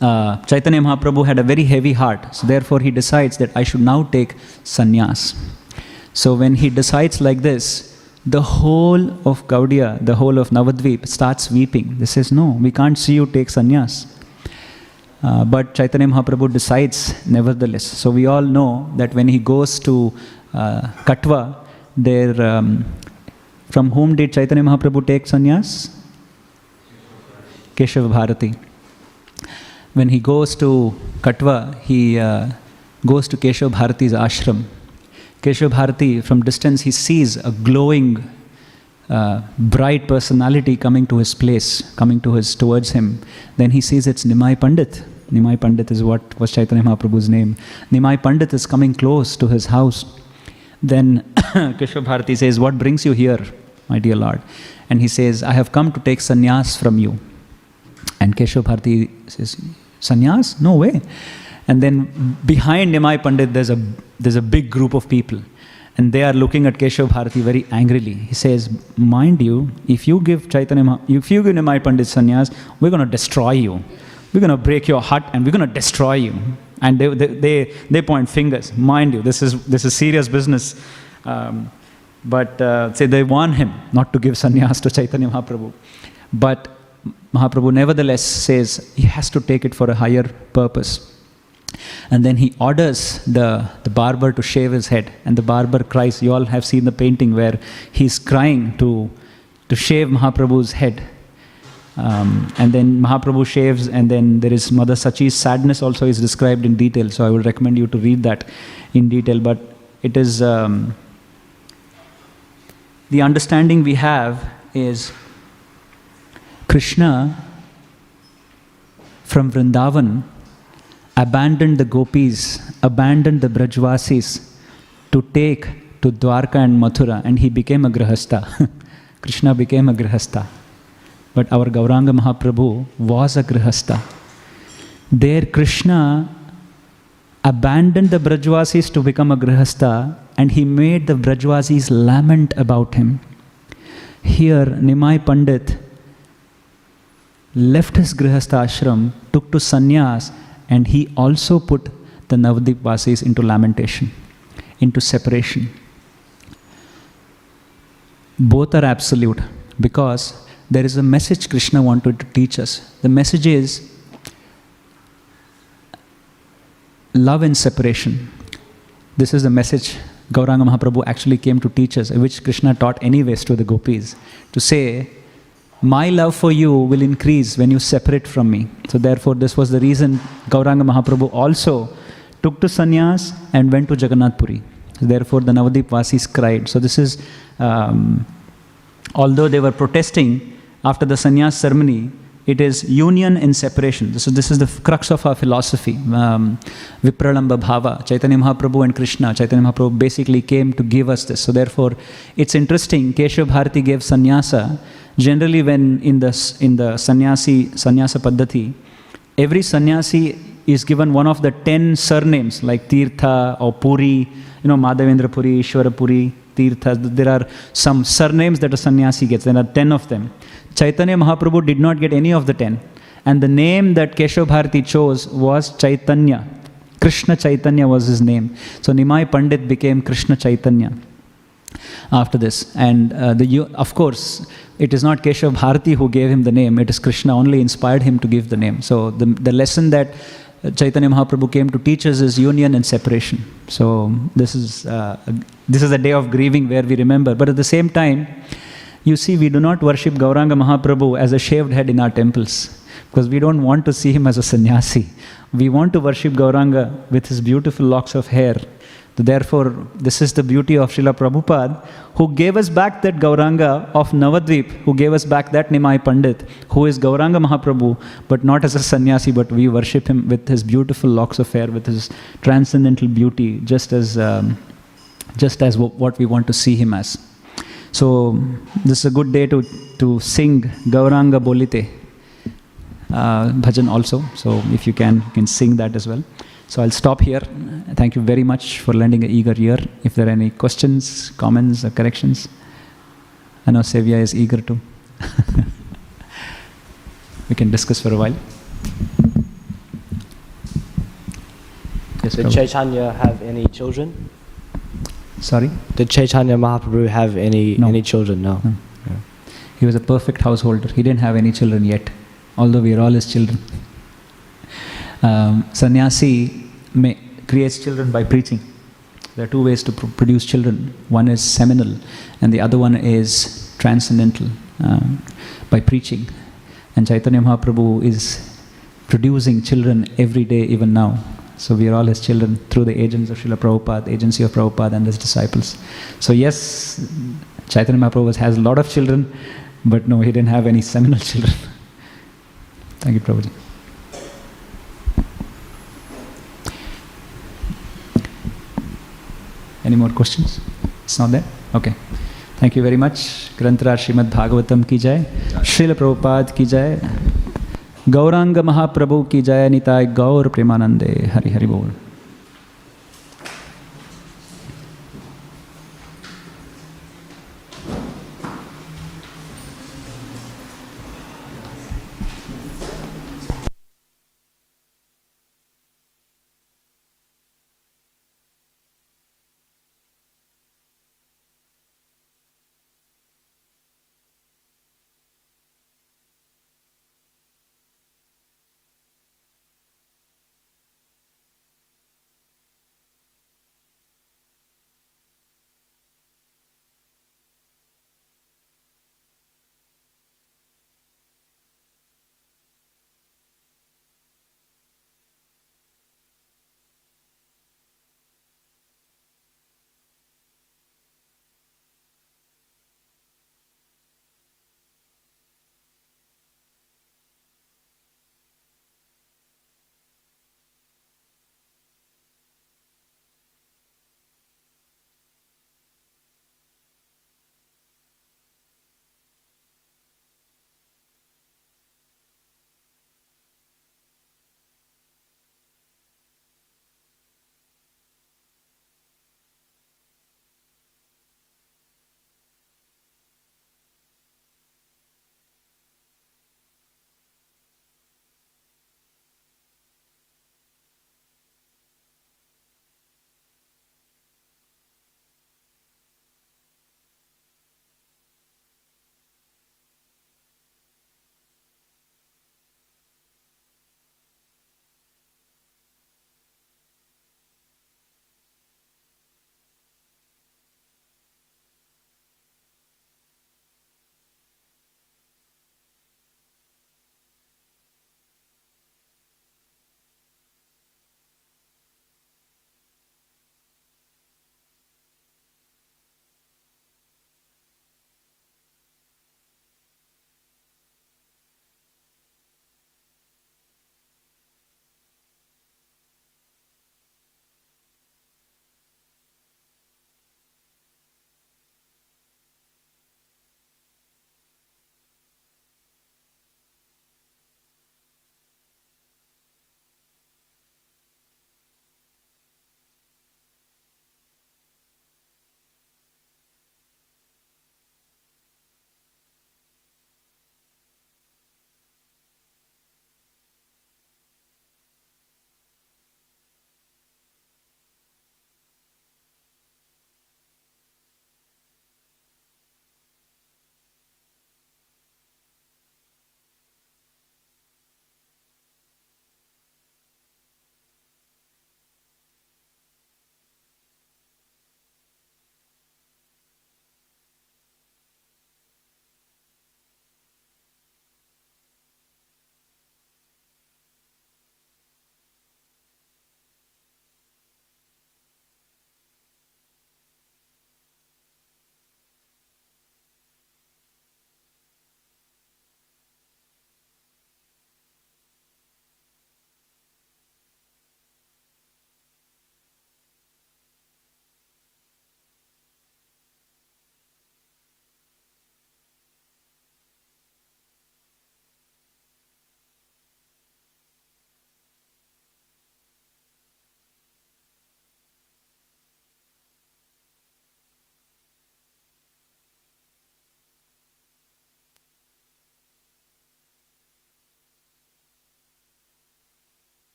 uh, Chaitanya Mahaprabhu had a very heavy heart. So therefore, he decides that I should now take sannyas. So when he decides like this, the whole of Gaudiya, the whole of Navadvip starts weeping. They says, no, we can't see you take sannyas. Uh, but Chaitanya Mahaprabhu decides nevertheless. So we all know that when he goes to uh, there, um, from whom did Chaitanya Mahaprabhu take sannyas? Keshav Bharati. When he goes to Katwa, he, uh, goes to Keshav Bharati's ashram. Keshav Bharati, from distance, he sees a glowing, uh, bright personality coming to his place, coming to his towards him. Then he sees it's Nimai Pandit. Nimai Pandit is what was Chaitanya Mahaprabhu's name. Nimai Pandit is coming close to his house. Then (coughs) Keshav Bharati says, What brings you here, my dear Lord? And he says, I have come to take sannyas from you. And Keshav Bharati says, Sannyas? No way. And then behind Nimai Pandit, there's a, there's a big group of people. And they are looking at Keshav Bharati very angrily. He says, Mind you, if you give Chaitanya, if you give Nimai Pandit sannyas, we're going to destroy you. We're going to break your hut and we're going to destroy you. And they, they, they, they point fingers. Mind you, this is, this is serious business. Um, but uh, say they warn him not to give sannyas to Chaitanya Mahaprabhu. But Mahaprabhu nevertheless says he has to take it for a higher purpose. And then he orders the, the barber to shave his head. And the barber cries. You all have seen the painting where he's crying to, to shave Mahaprabhu's head. Um, and then Mahaprabhu shaves, and then there is Mother Sachi's sadness also is described in detail. So I would recommend you to read that in detail. But it is um, the understanding we have is Krishna from Vrindavan abandoned the gopis, abandoned the Brajvasis to take to Dwarka and Mathura, and he became a Grihastha. (laughs) Krishna became a Grihastha. But our Gauranga Mahaprabhu was a Grihastha. There, Krishna abandoned the Brajvasis to become a Grihastha and he made the Brajvasis lament about him. Here, Nimai Pandit left his Grihastha ashram, took to sannyas, and he also put the Navadip Vasis into lamentation, into separation. Both are absolute because there is a message Krishna wanted to teach us. The message is love and separation. This is the message Gauranga Mahaprabhu actually came to teach us, which Krishna taught anyways to the gopis, to say, My love for you will increase when you separate from me. So, therefore, this was the reason Gauranga Mahaprabhu also took to sannyas and went to Jagannath Puri. Therefore, the Navadip Vasis cried. So, this is, um, although they were protesting, after the sannyas ceremony, it is union in separation. So this is the crux of our philosophy. Um, Vipralambha Bhava, Chaitanya Mahaprabhu and Krishna, Chaitanya Mahaprabhu basically came to give us this. So therefore, it's interesting. Keshav Bharati gave sannyasa. Generally, when in the in the sannyasi sannyasa paddhati, every sannyasi is given one of the ten surnames like Tirtha or Puri, you know, Madhavendra Puri, Ishwara Puri, Tirtha. There are some surnames that a sannyasi gets. There are ten of them. Chaitanya Mahaprabhu did not get any of the ten. And the name that Keshav Bharati chose was Chaitanya. Krishna Chaitanya was his name. So Nimai Pandit became Krishna Chaitanya after this. And uh, the, of course, it is not Keshav Bharati who gave him the name, it is Krishna only inspired him to give the name. So the, the lesson that Chaitanya Mahaprabhu came to teach us is union and separation. So this is, uh, this is a day of grieving where we remember. But at the same time, you see, we do not worship Gauranga Mahaprabhu as a shaved head in our temples because we don't want to see him as a sannyasi. We want to worship Gauranga with his beautiful locks of hair. Therefore, this is the beauty of Srila Prabhupada, who gave us back that Gauranga of Navadvip, who gave us back that Nimai Pandit, who is Gauranga Mahaprabhu, but not as a sannyasi, but we worship him with his beautiful locks of hair, with his transcendental beauty, just as, um, just as w- what we want to see him as. So this is a good day to, to sing Gauranga Bolite uh, bhajan also. So if you can, you can sing that as well. So I'll stop here. Thank you very much for lending an eager ear. If there are any questions, comments, or corrections, I know Sevia is eager to. (laughs) we can discuss for a while. Yes, Did Chaitanya have any children? Sorry? Did Chaitanya Mahaprabhu have any No. any children? No. No. He was a perfect householder. He didn't have any children yet, although we are all his children. (laughs) Um, sannyasi may, creates children by preaching. There are two ways to pr- produce children. One is seminal, and the other one is transcendental um, by preaching. And Chaitanya Mahaprabhu is producing children every day, even now. So we are all his children through the agents of Srila Prabhupada, agency of Prabhupada and his disciples. So yes, Chaitanya Mahaprabhu has a lot of children, but no, he didn't have any seminal (laughs) children. Thank you, Prabhuji. Any more questions? It's not there? Okay. Thank you very much. Granthra Srimad Bhagavatam ki jai. Srila Prabhupada ki jai. Gauranga Mahaprabhu की जय निताय गौर प्रेमानंदे हरि हरि बोल